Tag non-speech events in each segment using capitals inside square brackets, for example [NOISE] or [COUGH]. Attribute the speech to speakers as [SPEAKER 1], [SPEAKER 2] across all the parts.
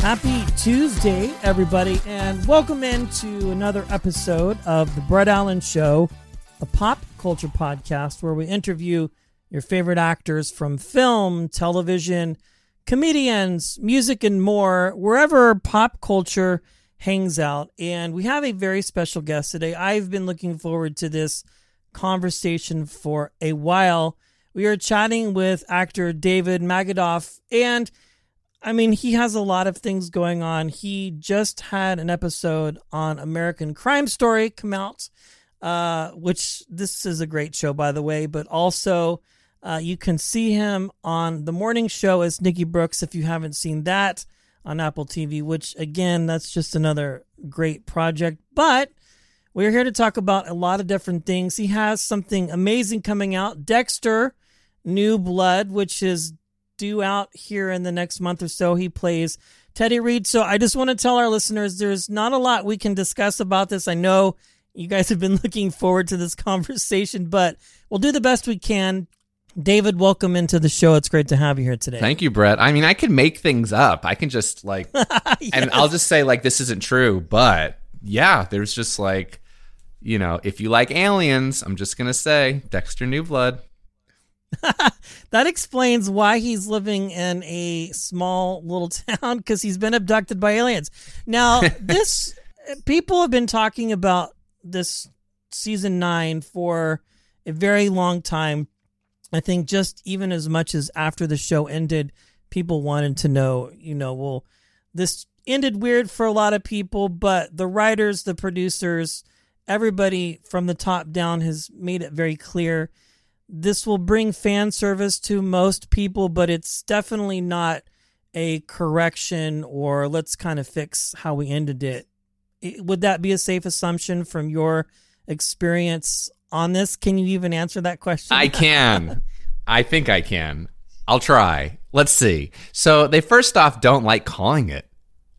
[SPEAKER 1] Happy Tuesday, everybody, and welcome into another episode of The Brett Allan Show, a pop culture podcast where we interview your favorite actors from film, television, comedians, music, and more, wherever pop culture hangs out. And we have a very special guest today. I've been looking forward to this conversation for a while. We are chatting with actor David Magidoff, and I mean, he has a lot of things going on. He just had an episode on American Crime Story come out, uh, which this is a great show, by the way. But also, uh, you can see him on the morning show as Nicky Brooks if you haven't seen that on Apple TV. Which again, that's just another great project. But we're here to talk about a lot of different things. He has something amazing coming out, Dexter. New Blood, which is due out here in the next month or so. He plays Teddy Reed. So I just want to tell our listeners there's not a lot we can discuss about this. I know you guys have been [LAUGHS] looking forward to this conversation, but we'll do the best we can. David, welcome into the show. It's great to have you here today.
[SPEAKER 2] Thank you, Brett. I mean, I can make things up. I can just like, [LAUGHS] and I'll just say like this isn't true, but yeah, there's just like, you know, if you like aliens, I'm just gonna say Dexter New Blood. [LAUGHS]
[SPEAKER 1] that explains why he's living in a small little [LAUGHS] town because he's been abducted by aliens. Now, [LAUGHS] this people have been talking about this season nine for a very long time. I think just even as much as after the show ended, people wanted to know, you know, well, this ended weird for a lot of people, but the writers, the producers, everybody from the top down has made it very clear this will bring fan service to most people, but it's definitely not a correction or let's kind of fix how we ended it. Would that be a safe assumption from your experience on this? Can you even answer that question?
[SPEAKER 2] I can. [LAUGHS] I think I can. I'll try. Let's see. So they first off don't like calling it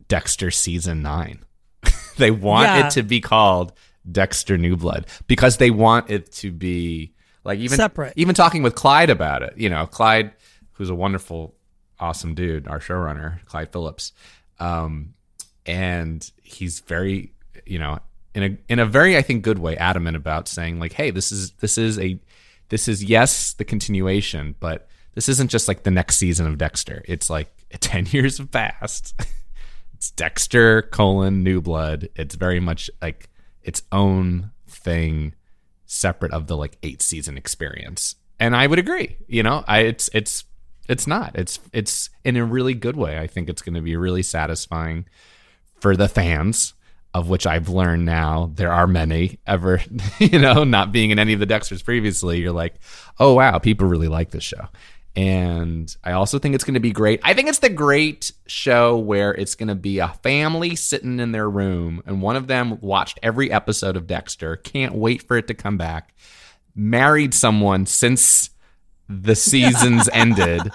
[SPEAKER 2] Dexter season nine. [LAUGHS] they want
[SPEAKER 1] Yeah.
[SPEAKER 2] it to be called Dexter New Blood because they want it to be like even
[SPEAKER 1] Separate.
[SPEAKER 2] Even talking with Clyde about it, you know, Clyde, who's a wonderful, awesome dude, our showrunner, Clyde Phillips, um, and he's very, you know, in a in a very I think good way, adamant about saying like, hey, this is this is a this is yes the continuation, but this isn't just like the next season of Dexter. It's like [LAUGHS] ten years have passed. [LAUGHS] it's Dexter colon New Blood. It's very much like its own thing, separate of the like eight season experience. And I would agree. You know, I it's it's it's not. It's it's in a really good way. I think it's going to be really satisfying for the fans, of which I've learned now there are many. Ever, [LAUGHS] you know, not being in any of the Dexters previously, you're like, oh wow, people really like this show. And I also think it's going to be great. I think it's the great show where it's going to be a family sitting in their room, and one of them watched every episode of Dexter, can't wait for it to come back, married someone since the seasons [LAUGHS] ended,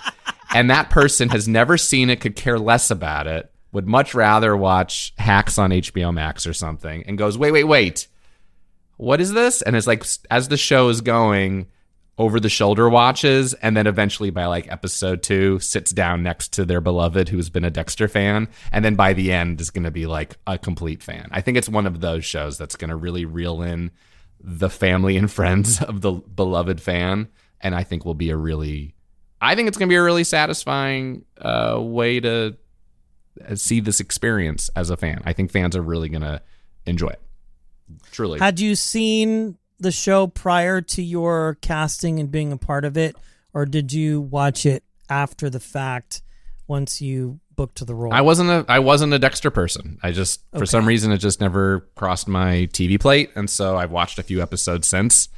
[SPEAKER 2] and that person has never seen it, could care less about it, would much rather watch Hacks on HBO Max or something, and goes, wait, wait, wait, what is this? And it's like as the show is going, over the shoulder watches, and then eventually by like episode two, sits down next to their beloved who's been a Dexter fan, and then by the end is going to be like a complete fan. I think it's one of those shows that's going to really reel in the family and friends [LAUGHS] of the beloved fan, and I think will be a really, I think it's going to be a really satisfying uh, way to uh, see this experience as a fan. I think fans are really going to enjoy it. Truly.
[SPEAKER 1] Had you seen the show prior to your casting and being a part of it, or did you watch it after the fact once you booked the role?
[SPEAKER 2] I wasn't a I wasn't a Dexter person. I just for some reason it just never crossed my TV plate, and so I've watched a few episodes since.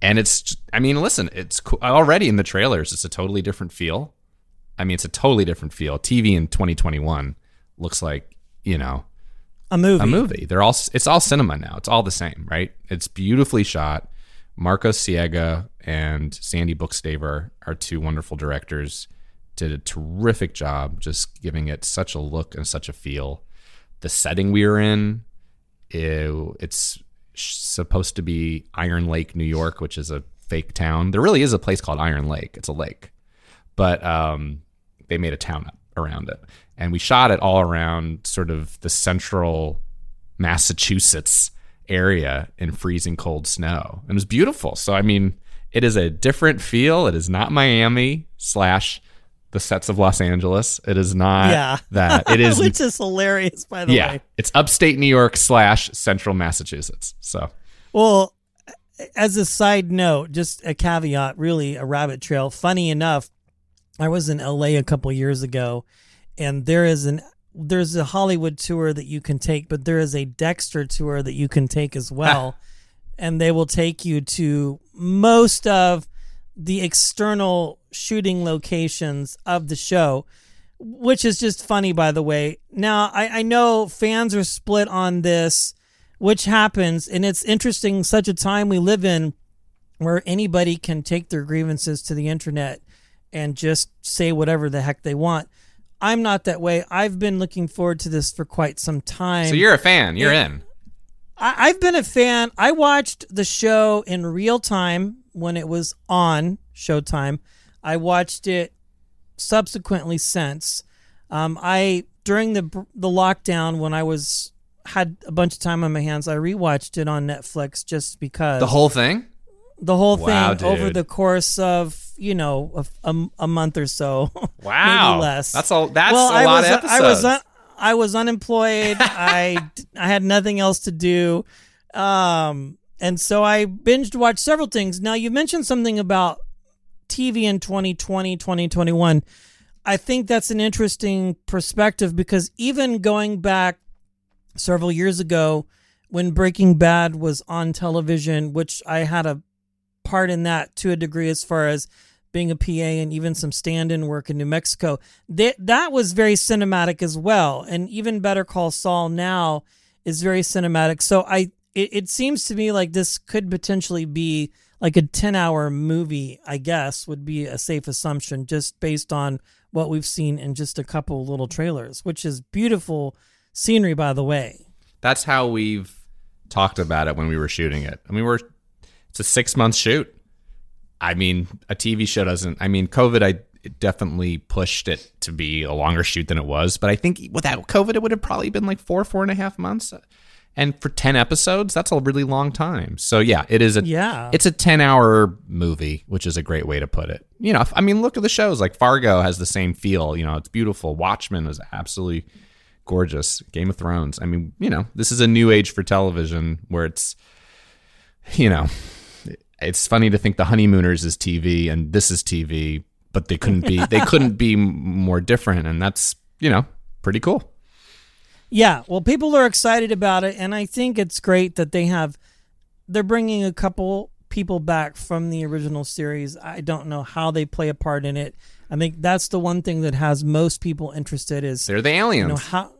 [SPEAKER 2] and it's I mean, listen, it's co- already in the trailers. It's a totally different feel. I mean, it's a totally different feel. TV in 2021 looks like you know
[SPEAKER 1] A movie.
[SPEAKER 2] a movie. They're all it's all cinema now. It's all the same, right? It's beautifully shot. Marcos Siega and Sandy Bookstaver are two wonderful directors. Did a terrific job just giving it such a look and such a feel. The setting we are in, it's supposed to be Iron Lake, New York, which is a fake town. There really is a place called Iron Lake. It's a lake, but um, they made a town up around it, and we shot it all around sort of the central Massachusetts area in freezing cold snow. And it was beautiful. So I mean, it is a different feel. It is not Miami slash the sets of Los Angeles. It is not
[SPEAKER 1] Yeah.
[SPEAKER 2] that. It [LAUGHS] is
[SPEAKER 1] Which is hilarious, by the
[SPEAKER 2] yeah.
[SPEAKER 1] way.
[SPEAKER 2] It's upstate New York slash central Massachusetts. So
[SPEAKER 1] Well, as a side note, just a caveat, really a rabbit trail. Funny enough, I was in LA a couple years ago, and there is an there's a Hollywood tour that you can take, but there is a Dexter tour that you can take as ah. well, and they will take you to most of the external shooting locations of the show, which is just funny, by the way. Now, I, I know fans are split on this, which happens, and it's interesting, such a time we live in where anybody can take their grievances to the internet and just say whatever the heck they want. I'm not that way. I've been looking forward to this for quite some time.
[SPEAKER 2] so you're a fan. You're in.
[SPEAKER 1] I, I've been a fan. I watched the show in real time when it was on Showtime. I watched it subsequently since. Um, I during the the lockdown when I was had a bunch of time on my hands, I rewatched it on Netflix just because
[SPEAKER 2] The whole thing?
[SPEAKER 1] The whole
[SPEAKER 2] Wow,
[SPEAKER 1] thing over the course of you know a, a, a month or so. [LAUGHS]
[SPEAKER 2] Wow.
[SPEAKER 1] maybe less.
[SPEAKER 2] That's a that's
[SPEAKER 1] well,
[SPEAKER 2] a
[SPEAKER 1] I
[SPEAKER 2] lot
[SPEAKER 1] was,
[SPEAKER 2] of episodes.
[SPEAKER 1] I was un- I was unemployed. [LAUGHS] I I had nothing else to do, um, and so I binged watched several things. Now you mentioned something about TV in 2020, 2021. I think that's an interesting perspective because even going back several years ago when Breaking Bad was on television, which I had a part in that to a degree as far as being a PA and even some stand-in work in New Mexico. That that was very cinematic as well, and even Better Call Saul now is very cinematic. So I it, it seems to me like this could potentially be like a 10-hour movie, I guess would be a safe assumption just based on what we've seen in just a couple little trailers, which is beautiful scenery by the way.
[SPEAKER 2] That's how we've talked about it when we were shooting it. I mean, we're it's a six month shoot. I mean, a TV show doesn't. I mean, COVID, I it definitely pushed it to be a longer shoot than it was. But I think without COVID, it would have probably been like four, four and a half months. And for ten episodes, that's a really long time. So yeah, it is a
[SPEAKER 1] Yeah.
[SPEAKER 2] it's a ten hour movie, which is a great way to put it. You know, I mean, look at the shows like Fargo has the same feel. You know, it's beautiful. Watchmen is absolutely gorgeous. Game of Thrones. I mean, you know, this is a new age for television where it's, you know, it's funny to think the honeymooners is TV and this is TV, but they couldn't be they couldn't be more different, and that's you know pretty cool.
[SPEAKER 1] Yeah, well, people are excited about it, and I think it's great that they have. They're bringing a couple people back from the original series. I don't know how they play a part in it. I think that's the one thing that has most people interested is
[SPEAKER 2] They're the aliens.
[SPEAKER 1] you know how.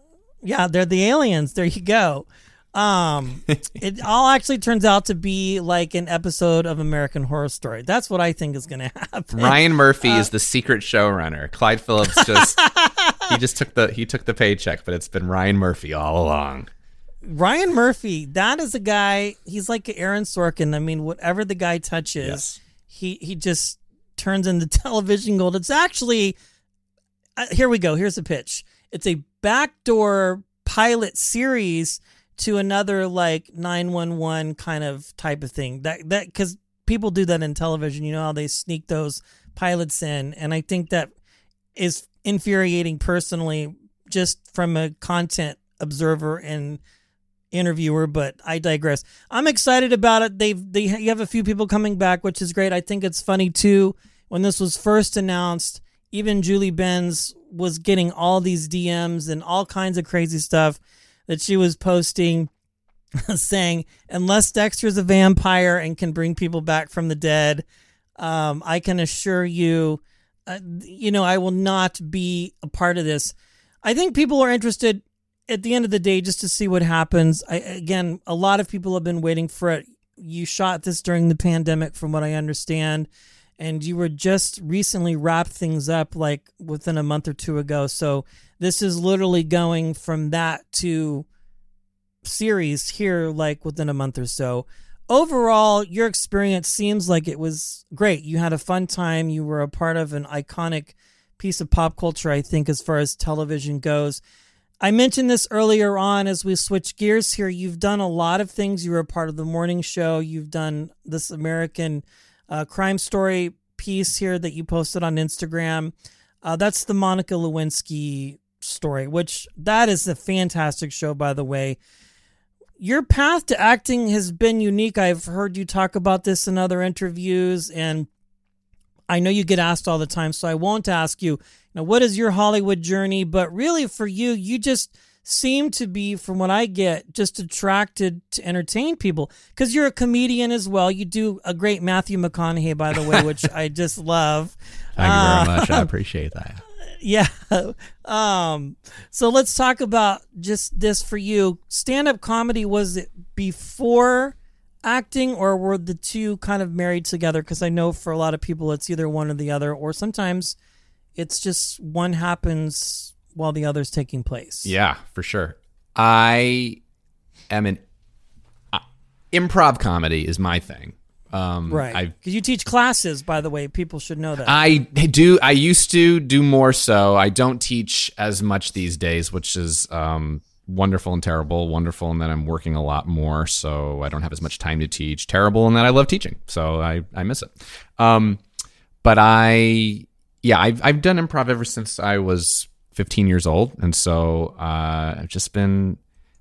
[SPEAKER 1] Yeah, they're the aliens. There you go. Um, [LAUGHS] it all actually turns out to be like an episode of American Horror Story. That's what I think is going [LAUGHS] to happen.
[SPEAKER 2] Ryan Murphy
[SPEAKER 1] Uh,
[SPEAKER 2] is the secret showrunner. Clyde Phillips just [LAUGHS] he just took the he took the paycheck, but it's been Ryan Murphy all along.
[SPEAKER 1] Ryan Murphy, that is a guy. He's like Aaron Sorkin. I mean, whatever the guy touches,
[SPEAKER 2] Yes.
[SPEAKER 1] he he just turns into television gold. It's actually uh, here we go. Here's the pitch. It's a backdoor pilot series to another like 911 kind of type of thing. That that because people do that in television. You know how they sneak those pilots in, and I think that is infuriating personally, just from a content observer and interviewer. But I digress. I'm excited about it. They've they you have a few people coming back, which is great. I think it's funny too. When this was first announced, even Julie Benz was getting all these DMs and all kinds of crazy stuff that she was posting [LAUGHS] saying, unless Dexter's a vampire and can bring people back from the dead, um, I can assure you, uh, you know, I will not be a part of this. I think people are interested at the end of the day just to see what happens. I, again, a lot of people have been waiting for it. You shot this during the pandemic, from what I understand, and you were just recently wrapped things up like within a month or two ago. So this is literally going from that to series here like within a month or so. Overall, your experience seems like it was great. You had a fun time. You were a part of an iconic piece of pop culture, I think, as far as television goes. I mentioned this earlier on as we switch gears here. You've done a lot of things. You were a part of the morning show. You've done this American uh, crime story piece here that you posted on Instagram. Uh, that's the Monica Lewinsky story, which that is a fantastic show, by the way your path to acting has been unique. I've heard you talk about this in other interviews, and I know you get asked all the time, so I won't ask you, you know, what is your Hollywood journey? But really, for you, you just seem to be, from what I get, just attracted to entertain people because you're a comedian as well. You do a great Matthew McConaughey, by the way, which [LAUGHS] I just love.
[SPEAKER 2] Thank you very uh, much. I [LAUGHS] appreciate that
[SPEAKER 1] yeah. Um, so let's talk about just this for you. Stand up comedy, was it before acting or were the two kind of married together? Because I know for a lot of people it's either one or the other, or sometimes it's just one happens while the other's taking place.
[SPEAKER 2] Yeah, for sure. I am an uh, improv comedy is my thing.
[SPEAKER 1] Um, right. Because you teach classes, by the way. People should know that.
[SPEAKER 2] I do. I used to do more so. I don't teach as much these days, which is um, wonderful and terrible. Wonderful in that I'm working a lot more, so I don't have as much time to teach. Terrible in that I love teaching, so I, I miss it. Um, but I, yeah, I've, I've done improv ever since I was 15 years old. And so uh, I've just been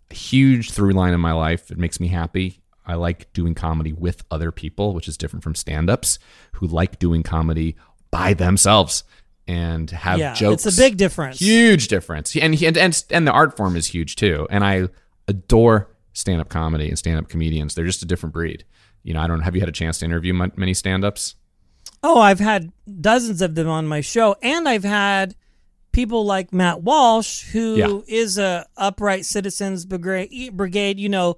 [SPEAKER 2] a huge through line in my life. It makes me happy. I like doing comedy with other people, which is different from stand ups who like doing comedy by themselves and have yeah, jokes.
[SPEAKER 1] It's a big difference.
[SPEAKER 2] Huge difference. And, and, and, and the art form is huge too. And I adore stand up comedy and stand up comedians. They're just a different breed. You know, I don't have you had a chance to interview many stand ups?
[SPEAKER 1] Oh, I've had dozens of them on my show. And I've had people like Matt Walsh, who yeah. is a upright citizens brigade, you know,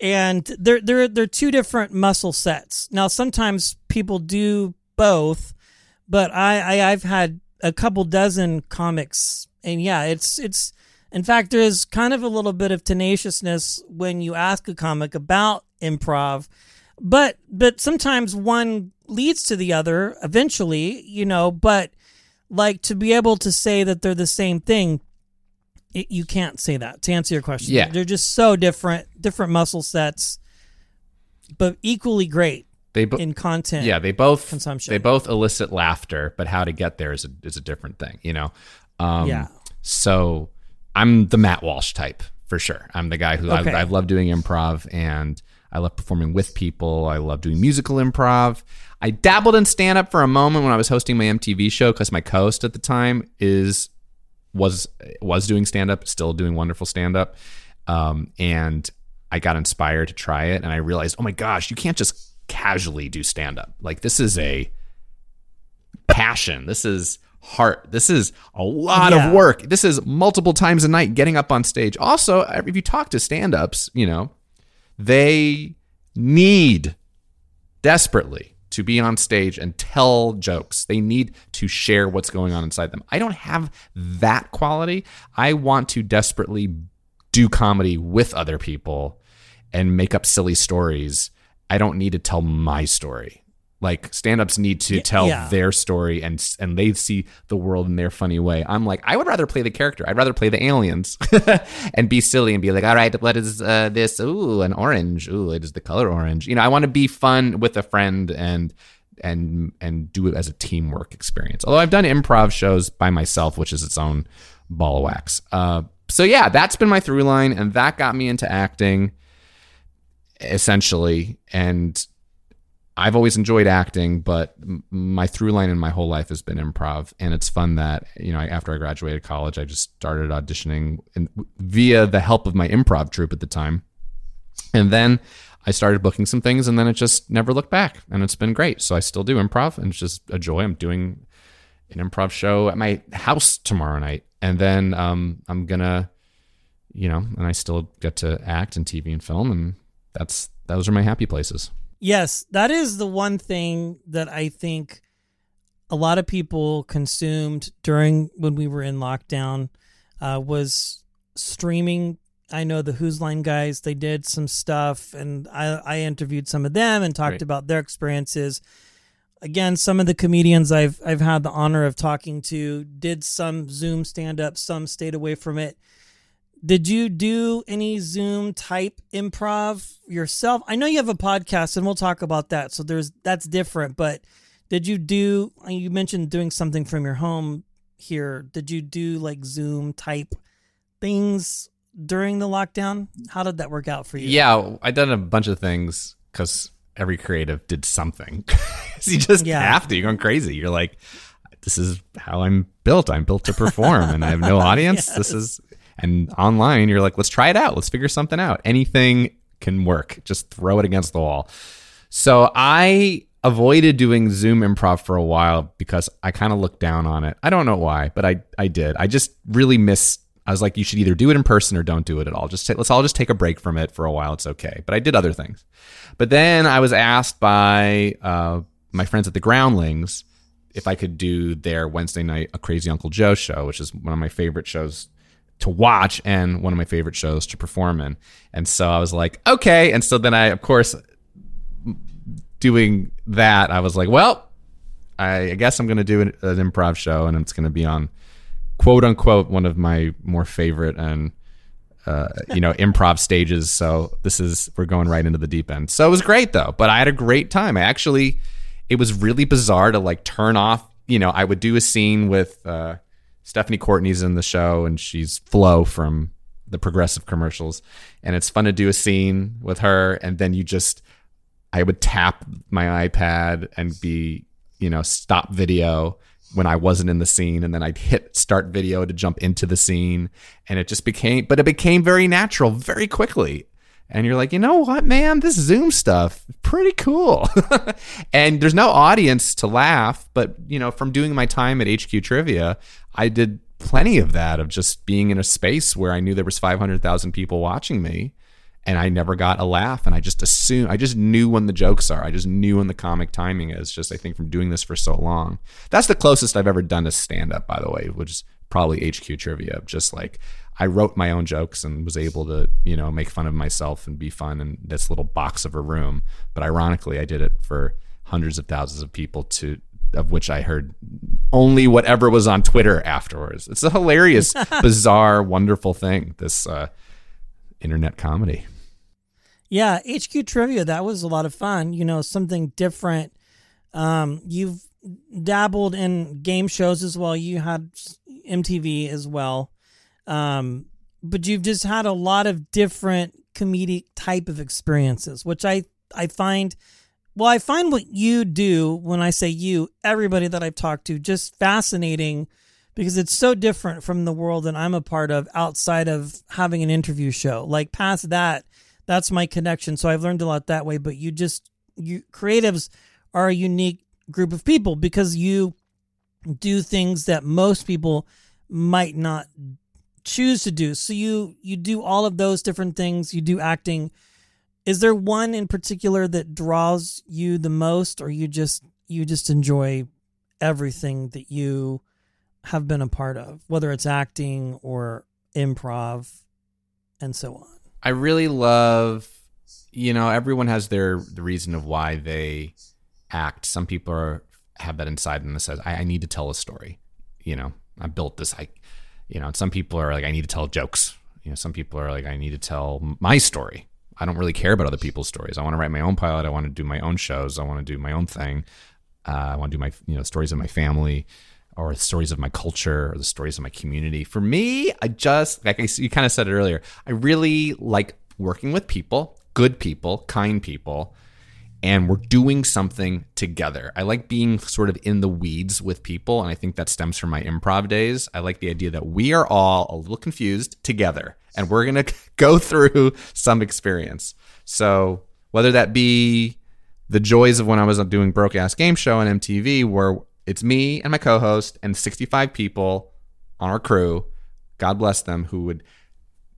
[SPEAKER 1] and they're they're they're two different muscle sets. Now sometimes people do both, but I, I I've had a couple dozen comics, and yeah, it's it's. In fact, there's kind of a little bit of tenaciousness when you ask a comic about improv, but but sometimes one leads to the other eventually, you know. But like to be able to say that they're the same thing it, you can't say that to answer your question.
[SPEAKER 2] Yeah,
[SPEAKER 1] they're just so different, different muscle sets, but equally great. They bo- in content.
[SPEAKER 2] Yeah, they both
[SPEAKER 1] consumption.
[SPEAKER 2] They both elicit laughter, but how to get there is a is a different thing. You know.
[SPEAKER 1] Um, yeah.
[SPEAKER 2] So I'm the Matt Walsh type for sure. I'm the guy who okay. I, I love doing improv and I love performing with people. I love doing musical improv. I dabbled in stand up for a moment when I was hosting my MTV show because my co-host at the time is was was doing stand up, still doing wonderful stand up, um, and I got inspired to try it, and I realized, oh my gosh, you can't just casually do stand up. Like this is a passion. This is heart. This is a lot yeah. of work. This is multiple times a night getting up on stage. Also, if you talk to stand ups, you know, they need desperately to be on stage and tell jokes. They need to share what's going on inside them. I don't have that quality. I want to desperately do comedy with other people and make up silly stories. I don't need to tell my story. Like stand-ups need to tell yeah. their story and and they see the world in their funny way. I'm like, I would rather play the character. I'd rather play the aliens [LAUGHS] and be silly and be like, all right, what is uh, this? Ooh, an orange. Ooh, it is the color orange. You know, I want to be fun with a friend and and and do it as a teamwork experience. Although I've done improv shows by myself, which is its own ball of wax. Uh, so yeah, that's been my through line, and that got me into acting essentially. And I've always enjoyed acting, but my through line in my whole life has been improv, and it's fun that you know after I graduated college, I just started auditioning and via the help of my improv troupe at the time. And then I started booking some things and then it just never looked back. And it's been great. So I still do improv and it's just a joy. I'm doing an improv show at my house tomorrow night. And then um, I'm going to, you know, and I still get to act in TV and film. And that's, those are my happy places.
[SPEAKER 1] Yes, that is the one thing that I think a lot of people consumed during when we were in lockdown uh, was streaming. I know the Whose Line guys, they did some stuff, and I, I interviewed some of them and talked about their experiences. Again, some of the comedians I've I've had the honor of talking to did some Zoom stand up, some stayed away from it. Did you do any Zoom type improv yourself? I know you have a podcast and we'll talk about that. So there's that's different, but did you do you mentioned doing something from your home here. Did you do like Zoom type things during the lockdown? How did that work out for you?
[SPEAKER 2] Yeah, I done a bunch of things because every creative did something. [LAUGHS] so you just
[SPEAKER 1] Yeah.
[SPEAKER 2] have to. You're going crazy. You're like, this is how I'm built. I'm built to perform, and I have no [LAUGHS] audience. This is and online. You're like, let's try it out. Let's figure something out. Anything can work. Just throw it against the wall. So I avoided doing Zoom improv for a while because I kind of looked down on it. I don't know why, but I I did. I just really miss. I was like, you should either do it in person or don't do it at all. Just let's all just take a break from it for a while. It's okay. But I did other things. But then I was asked by uh, my friends at the Groundlings if I could do their Wednesday night A Crazy Uncle Joe show, which is one of my favorite shows to watch and one of my favorite shows to perform in. And so I was like, okay. And so then I, of course, doing that, I was like, well, I, guess I'm going to do an, an improv show and it's going to be on quote unquote one of my more favorite and uh, you know [LAUGHS] improv stages. So this is we're going right into the deep end. So it was great though, but I had a great time. I actually it was really bizarre to like turn off. You know, I would do a scene with uh, Stephanie Courtney's in the show and she's Flo from the progressive commercials, and it's fun to do a scene with her, and then you just I would tap my iPad and be, you know, stop video when I wasn't in the scene. And then I'd hit start video to jump into the scene. And it just became, but it became very natural very quickly. And you're like, you know what, man, this Zoom stuff, pretty cool. [LAUGHS] and there's no audience to laugh. But, you know, from doing my time at HQ Trivia, I did plenty of that, of just being in a space where I knew there was 500,000 people watching me and I never got a laugh. And I just assumed, I just knew when the jokes are. I just knew when the comic timing is. Just I think from doing this for so long, that's the closest I've ever done to stand up. By the way, which is probably HQ trivia. Just like I wrote my own jokes and was able to, you know, make fun of myself and be fun in this little box of a room. But ironically, I did it for hundreds of thousands of people to of which I heard only whatever was on Twitter afterwards. It's a hilarious, [LAUGHS] bizarre, wonderful thing. This uh, internet comedy.
[SPEAKER 1] Yeah, HQ trivia that was a lot of fun. You know, something different. Um, you've dabbled in game shows as well. You had MTV as well, um, but you've just had a lot of different comedic type of experiences, which I I find. Well, I find what you do when I say you, everybody that I've talked to, just fascinating because it's so different from the world that I'm a part of outside of having an interview show. Like past that, that's my connection. So I've learned a lot that way. But you just you creatives are a unique group of people because you do things that most people might not choose to do. So you you do all of those different things. You do acting. Is there one in particular that draws you the most, or you just you just enjoy everything that you have been a part of, whether it's acting or improv, and so on?
[SPEAKER 2] I really love, you know, everyone has their the reason of why they act. Some people are have that inside them that says, I, I need to tell a story. You know, I built this. I, you know, some people are like, I need to tell jokes. You know, some people are like, I need to tell my story. I don't really care about other people's stories. I want to write my own pilot. I want to do my own shows. I want to do my own thing. Uh, I want to do my, you know, stories of my family or the stories of my culture or the stories of my community. For me, I just, like I, you kind of said it earlier, I really like working with people, good people, kind people, and we're doing something together. I like being sort of in the weeds with people, and I think that stems from my improv days. I like the idea that we are all a little confused together, and we're going [LAUGHS] to go through some experience. So, whether that be the joys of when I was doing Broke Ass Game Show on MTV, where it's me and my co host and 65 people on our crew, God bless them, who would,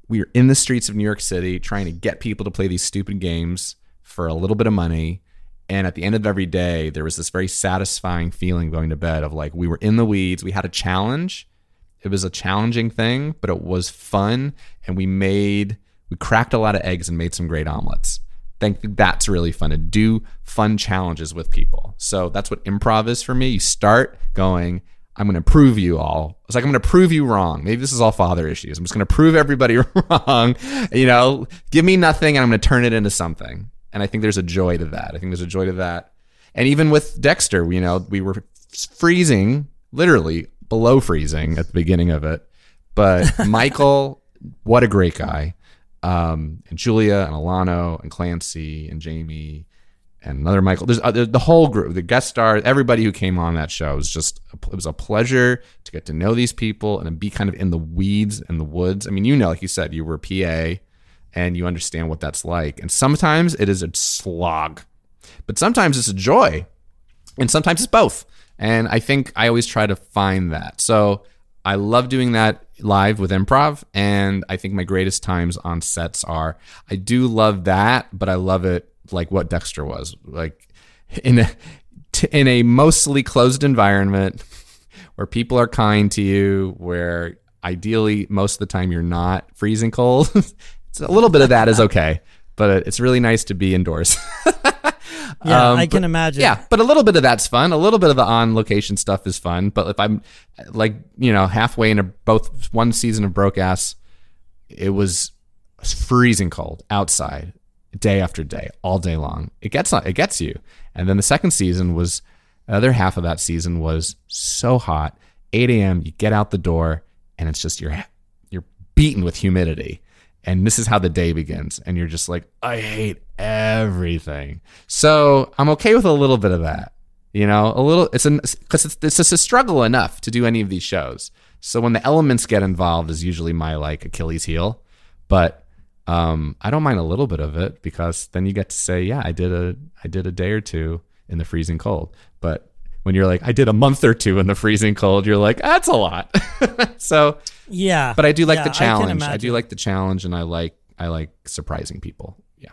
[SPEAKER 2] we were in the streets of New York City trying to get people to play these stupid games for a little bit of money. And at the end of every day, there was this very satisfying feeling going to bed of like we were in the weeds, we had a challenge. It was a challenging thing, but it was fun. And we made, we cracked a lot of eggs and made some great omelets. think that's really fun to do fun challenges with people. So that's what improv is for me. You start going, I'm going to prove you all. It's like I'm going to prove you wrong. Maybe this is all father issues. I'm just going to prove everybody [LAUGHS] wrong. You know, give me nothing and I'm going to turn it into something. And I think there's a joy to that. I think there's a joy to that. And even with Dexter, you know, we were freezing, literally below freezing at the beginning of it. But [LAUGHS] Michael, what a great guy. Um, and Julia and Alano and Clancy and Jamie and another Michael. There's uh, the whole group, the guest stars, everybody who came on that show. It was just it was a pleasure to get to know these people and be kind of in the weeds and the woods. I mean, you know, like you said, you were PA and you understand what that's like. And sometimes it is a slog, but sometimes it's a joy, and sometimes it's both. And I think I always try to find that. So I love doing that live with improv. And I think my greatest times on sets are I do love that, but I love it like what Dexter was like in a in a mostly closed environment where people are kind to you, where ideally most of the time you're not freezing cold. [LAUGHS] a little bit of that is okay, but it's really nice to be indoors. [LAUGHS]
[SPEAKER 1] Yeah,
[SPEAKER 2] Um,
[SPEAKER 1] I can
[SPEAKER 2] but-
[SPEAKER 1] imagine.
[SPEAKER 2] Yeah, but a little bit of that's fun. A little bit of the on location stuff is fun. But if I'm like, you know, halfway into both one season of Broke Ass, it was freezing cold outside, day after day, all day long. It gets it gets you. And then the second season was the other half of that season was so hot. 8 a.m. You get out the door, and it's just you're you're beaten with humidity. And this is how the day begins. And you're just like, I hate everything. So I'm okay with a little bit of that. You know, a little, it's an, because it's, it's just a struggle enough to do any of these shows. So when the elements get involved is usually my like Achilles heel. But um, I don't mind a little bit of it because then you get to say, yeah, I did a, I did a day or two in the freezing cold. But when you're like, I did a month or two in the freezing cold, you're like, that's a lot. [LAUGHS] so,
[SPEAKER 1] Yeah.
[SPEAKER 2] but I do like
[SPEAKER 1] Yeah,
[SPEAKER 2] the challenge. I,
[SPEAKER 1] imagine.
[SPEAKER 2] do like the challenge, and I like I like surprising people. Yeah.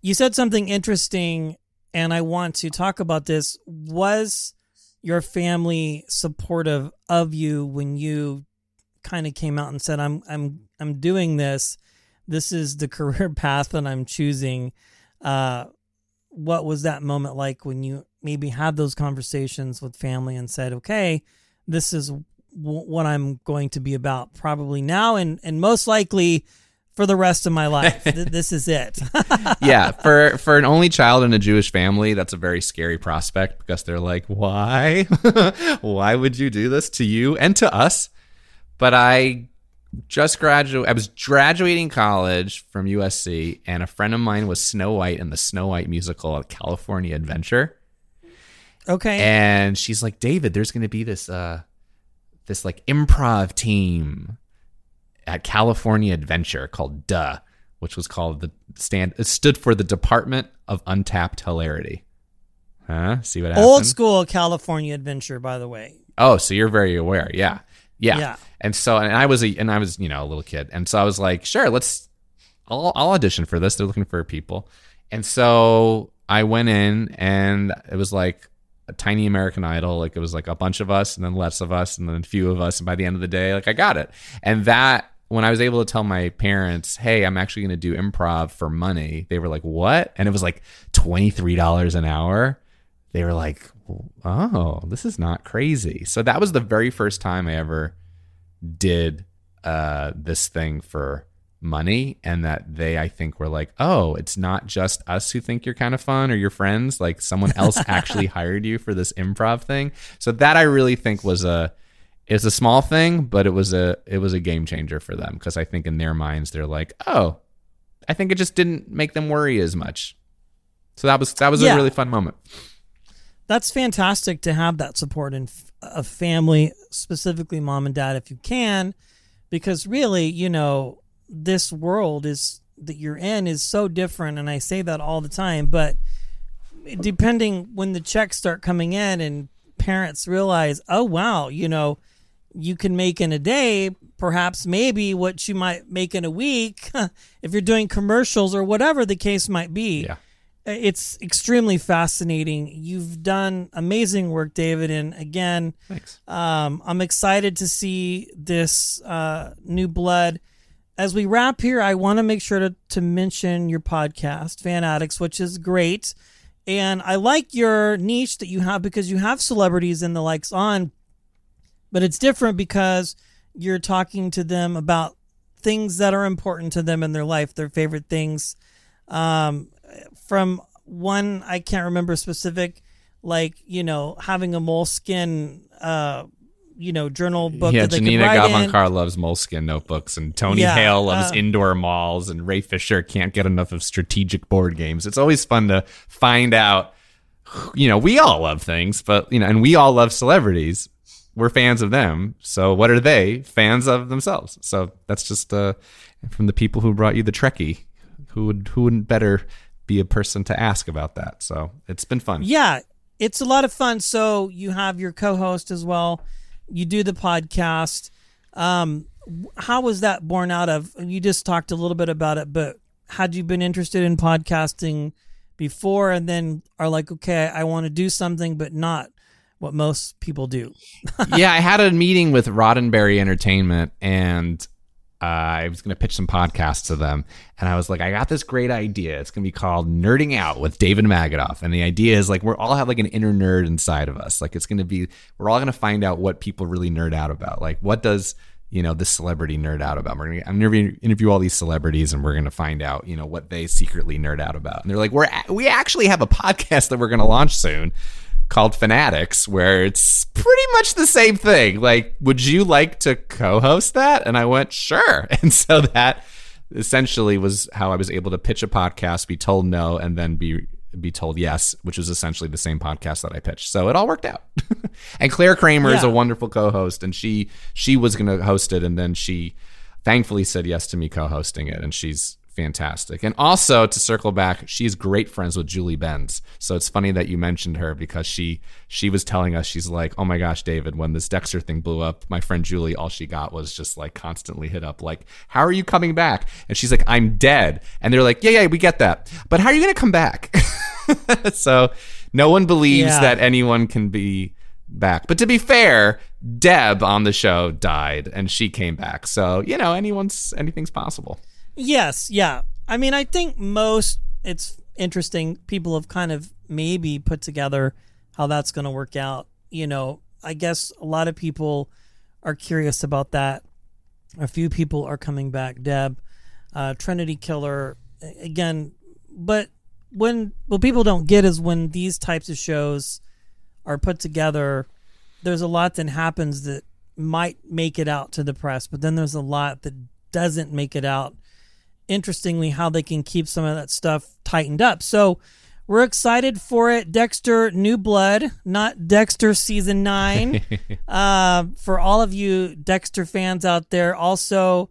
[SPEAKER 1] you said something interesting and I want to talk about this. Was your family supportive of you when you kind of came out and said I'm I'm I'm doing this. This is the [LAUGHS] career path that I'm choosing. Uh what was that moment like when you maybe had those conversations with family and said, "Okay, this is w- what I'm going to be about probably now and and most likely for the rest of my life. [LAUGHS] Th- this is it." [LAUGHS]
[SPEAKER 2] yeah, for for an only child in a Jewish family, that's a very scary prospect because they're like, "Why? [LAUGHS] Why would you do this to you and to us?" But I just graduated. I was graduating college from USC, and a friend of mine was Snow White in the Snow White musical, at California Adventure.
[SPEAKER 1] okay.
[SPEAKER 2] and she's like david there's going to be this uh this like improv team at california adventure called duh which was called the stand it stood for the department of untapped hilarity huh see what happened
[SPEAKER 1] Old school California adventure, by the way.
[SPEAKER 2] Oh, so you're very aware. Yeah. Yeah.
[SPEAKER 1] Yeah.
[SPEAKER 2] And so, and I was a, and I was, you know, a little kid. And so I was like, sure, let's, I'll, I'll audition for this. They're looking for people. And so I went in and it was like a tiny American Idol. Like it was like a bunch of us and then less of us and then a few of us. And by the end of the day, like I got it. And that, when I was able to tell my parents, hey, I'm actually going to do improv for money, they were like, what? And it was like $23 an hour. They were like, oh, this is not crazy. So that was the very first time I ever did uh, this thing for money. And that they, I think, were like, oh, it's not just us who think you're kind of fun or your friends. Like someone else [LAUGHS] actually hired you for this improv thing. So that I really think was a, it's a small thing, but it was a it was a game changer for them because I think in their minds they're like, oh, I think it just didn't make them worry as much. So that was that was
[SPEAKER 1] Yeah.
[SPEAKER 2] a really fun moment.
[SPEAKER 1] That's fantastic to have that support in a family, specifically mom and dad, if you can, because really, you know, this world is that you're in is so different, and I say that all the time. But depending when the checks start coming in and parents realize, oh wow, you know, you can make in a day, perhaps maybe what you might make in a week [LAUGHS] if you're doing commercials or whatever the case might be
[SPEAKER 2] Yeah.
[SPEAKER 1] It's extremely fascinating. You've done amazing work, David, and again,
[SPEAKER 2] Thanks.
[SPEAKER 1] um, I'm excited to see this uh, new blood. As we wrap here, I want to make sure to, to mention your podcast, Fanaddicts, which is great. And I like your niche that you have because you have celebrities and the likes on, but it's different because you're talking to them about things that are important to them in their life, their favorite things. Um, from one, I can't remember specific, like, you know, having a moleskin, uh, you know, journal book
[SPEAKER 2] yeah, Janina
[SPEAKER 1] could write in.
[SPEAKER 2] Gavankar loves moleskin notebooks, and Tony
[SPEAKER 1] Yeah,
[SPEAKER 2] Hale loves
[SPEAKER 1] uh,
[SPEAKER 2] indoor malls, and Ray Fisher can't get enough of strategic board games. It's always fun to find out. You know, we all love things, but you know, and we all love celebrities. We're fans of them, so what are they? Fans of themselves. So that's just uh, from the people who brought you the Trekkie. Who would who wouldn't better be a person to ask about that? So it's been fun.
[SPEAKER 1] Yeah, it's a lot of fun. So you have your co-host as well. You do the podcast. Um, how was that born out of? You just talked a little bit about it, but had you been interested in podcasting before, and then are like, okay, I want to do something, but not what most people do. [LAUGHS]
[SPEAKER 2] yeah, I had a meeting with Roddenberry Entertainment, and uh, I was going to pitch some podcasts to them. And I was like, I got this great idea. It's going to be called Nerding Out with David Magidoff. And the idea is like we're all have like an inner nerd inside of us. Like it's going to be we're all going to find out what people really nerd out about. Like what does you know this celebrity nerd out about? We're going to to interview all these celebrities, and we're going to find out you know what they secretly nerd out about. And they're like, we're we actually have a podcast that we're going to launch soon called Fanaddicts, where it's pretty much the same thing. Like, would you like to co host that? And I went, sure. [LAUGHS] And so that essentially was how I was able to pitch a podcast, be told no, and then be be told yes, which was essentially the same podcast that I pitched. So it all worked out. [LAUGHS] and Clare Kramer is a wonderful co-host, and she she was going to host it, and then she thankfully said yes to me co-hosting it, and she's fantastic. And also to circle back, she's great friends with Julie Benz. So it's funny that you mentioned her because she she was telling us she's like, "Oh my gosh, David, when this Dexter thing blew up, my friend Julie all she got was just like constantly hit up like, "How are you coming back?" And she's like, "I'm dead." And they're like, "Yeah, yeah, we get that. But how are you going to come back?" [LAUGHS] so no one believes
[SPEAKER 1] Yeah.
[SPEAKER 2] that anyone can be back. But to be fair, Deb on the show died and she came back. So, you know, anyone's anything's possible.
[SPEAKER 1] Yes, yeah. I mean, I think most it's interesting. People have kind of maybe put together how that's going to work out. You know, I guess a lot of people are curious about that. A few people are coming back. Deb, uh, Trinity Killer, again. But when what people don't get is when these types of shows are put together, there's a lot that happens that might make it out to the press, but then there's a lot that doesn't make it out interestingly how they can keep some of that stuff tightened up. So we're excited for it. Dexter New Blood, not Dexter season nine. [LAUGHS] uh, for all of you Dexter fans out there, also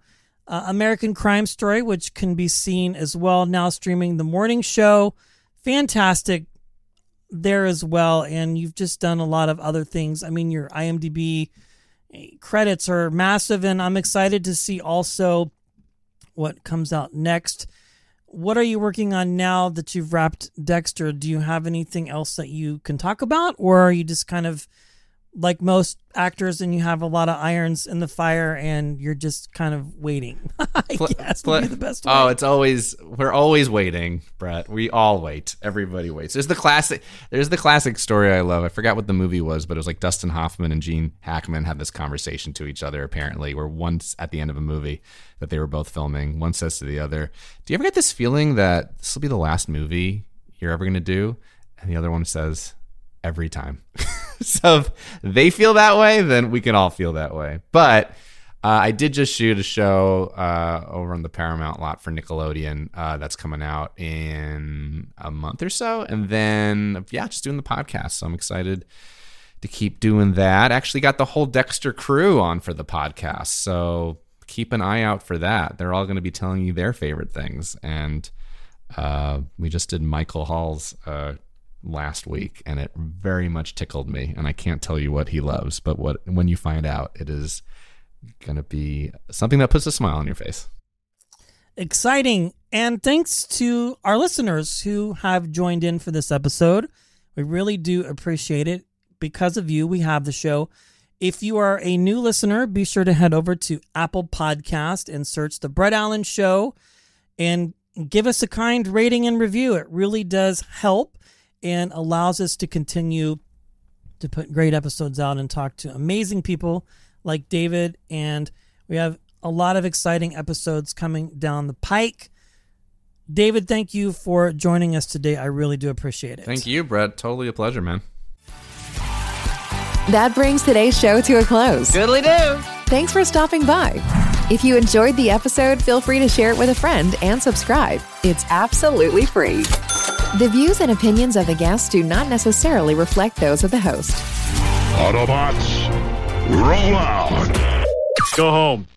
[SPEAKER 1] uh, American Crime Story, which can be seen as well now streaming the morning show. Fantastic there as well. And you've just done a lot of other things. I mean, your IMDb credits are massive, and I'm excited to see also what comes out next. What are you working on now that you've wrapped Dexter? Do you have anything else that you can talk about, or are you just kind of like most actors and you have a lot of irons in the fire and you're just kind of waiting? [LAUGHS] I guess would be the best oh, way.
[SPEAKER 2] Oh, it's always we're always waiting, Brett. We all wait. Everybody waits. There's the classic. There's the classic story I love. I forgot what the movie was, but it was like Dustin Hoffman and Gene Hackman had this conversation to each other. Apparently, where once at the end of a movie that they were both filming, one says to the other, "Do you ever get this feeling that this will be the last movie you're ever going to do?" And the other one says, "Every time." [LAUGHS] [LAUGHS] so if they feel that way, then we can all feel that way. But Uh, I did just shoot a show uh, over on the Paramount lot for Nickelodeon uh, that's coming out in a month or so. And then, yeah, just doing the podcast. So I'm excited to keep doing that. Actually, got the whole Dexter crew on for the podcast. So keep an eye out for that. They're all going to be telling you their favorite things. And uh, we just did Michael Hall's uh, last week, and it very much tickled me. And I can't tell you what he loves, but what when you find out, it is going to be something that puts a smile on your face.
[SPEAKER 1] Exciting. And thanks to our listeners who have joined in for this episode. We really do appreciate it. Because of you, we have the show. If you are a new listener, be sure to head over to Apple Podcast and search The Brett Allan Show and give us a kind rating and review. It really does help and allows us to continue to put great episodes out and talk to amazing people like David. And we have a lot of exciting episodes coming down the pike. David, thank you for joining us today. I really do appreciate it.
[SPEAKER 2] Thank you, Brett. Totally a pleasure, man.
[SPEAKER 3] That brings today's show to a close.
[SPEAKER 4] Goodly do.
[SPEAKER 3] Thanks for stopping by. If you enjoyed the episode, feel free to share it with a friend and subscribe. It's absolutely free. The views and opinions of the guests do not necessarily reflect those of the host.
[SPEAKER 5] Autobots, roll out.
[SPEAKER 4] Go home.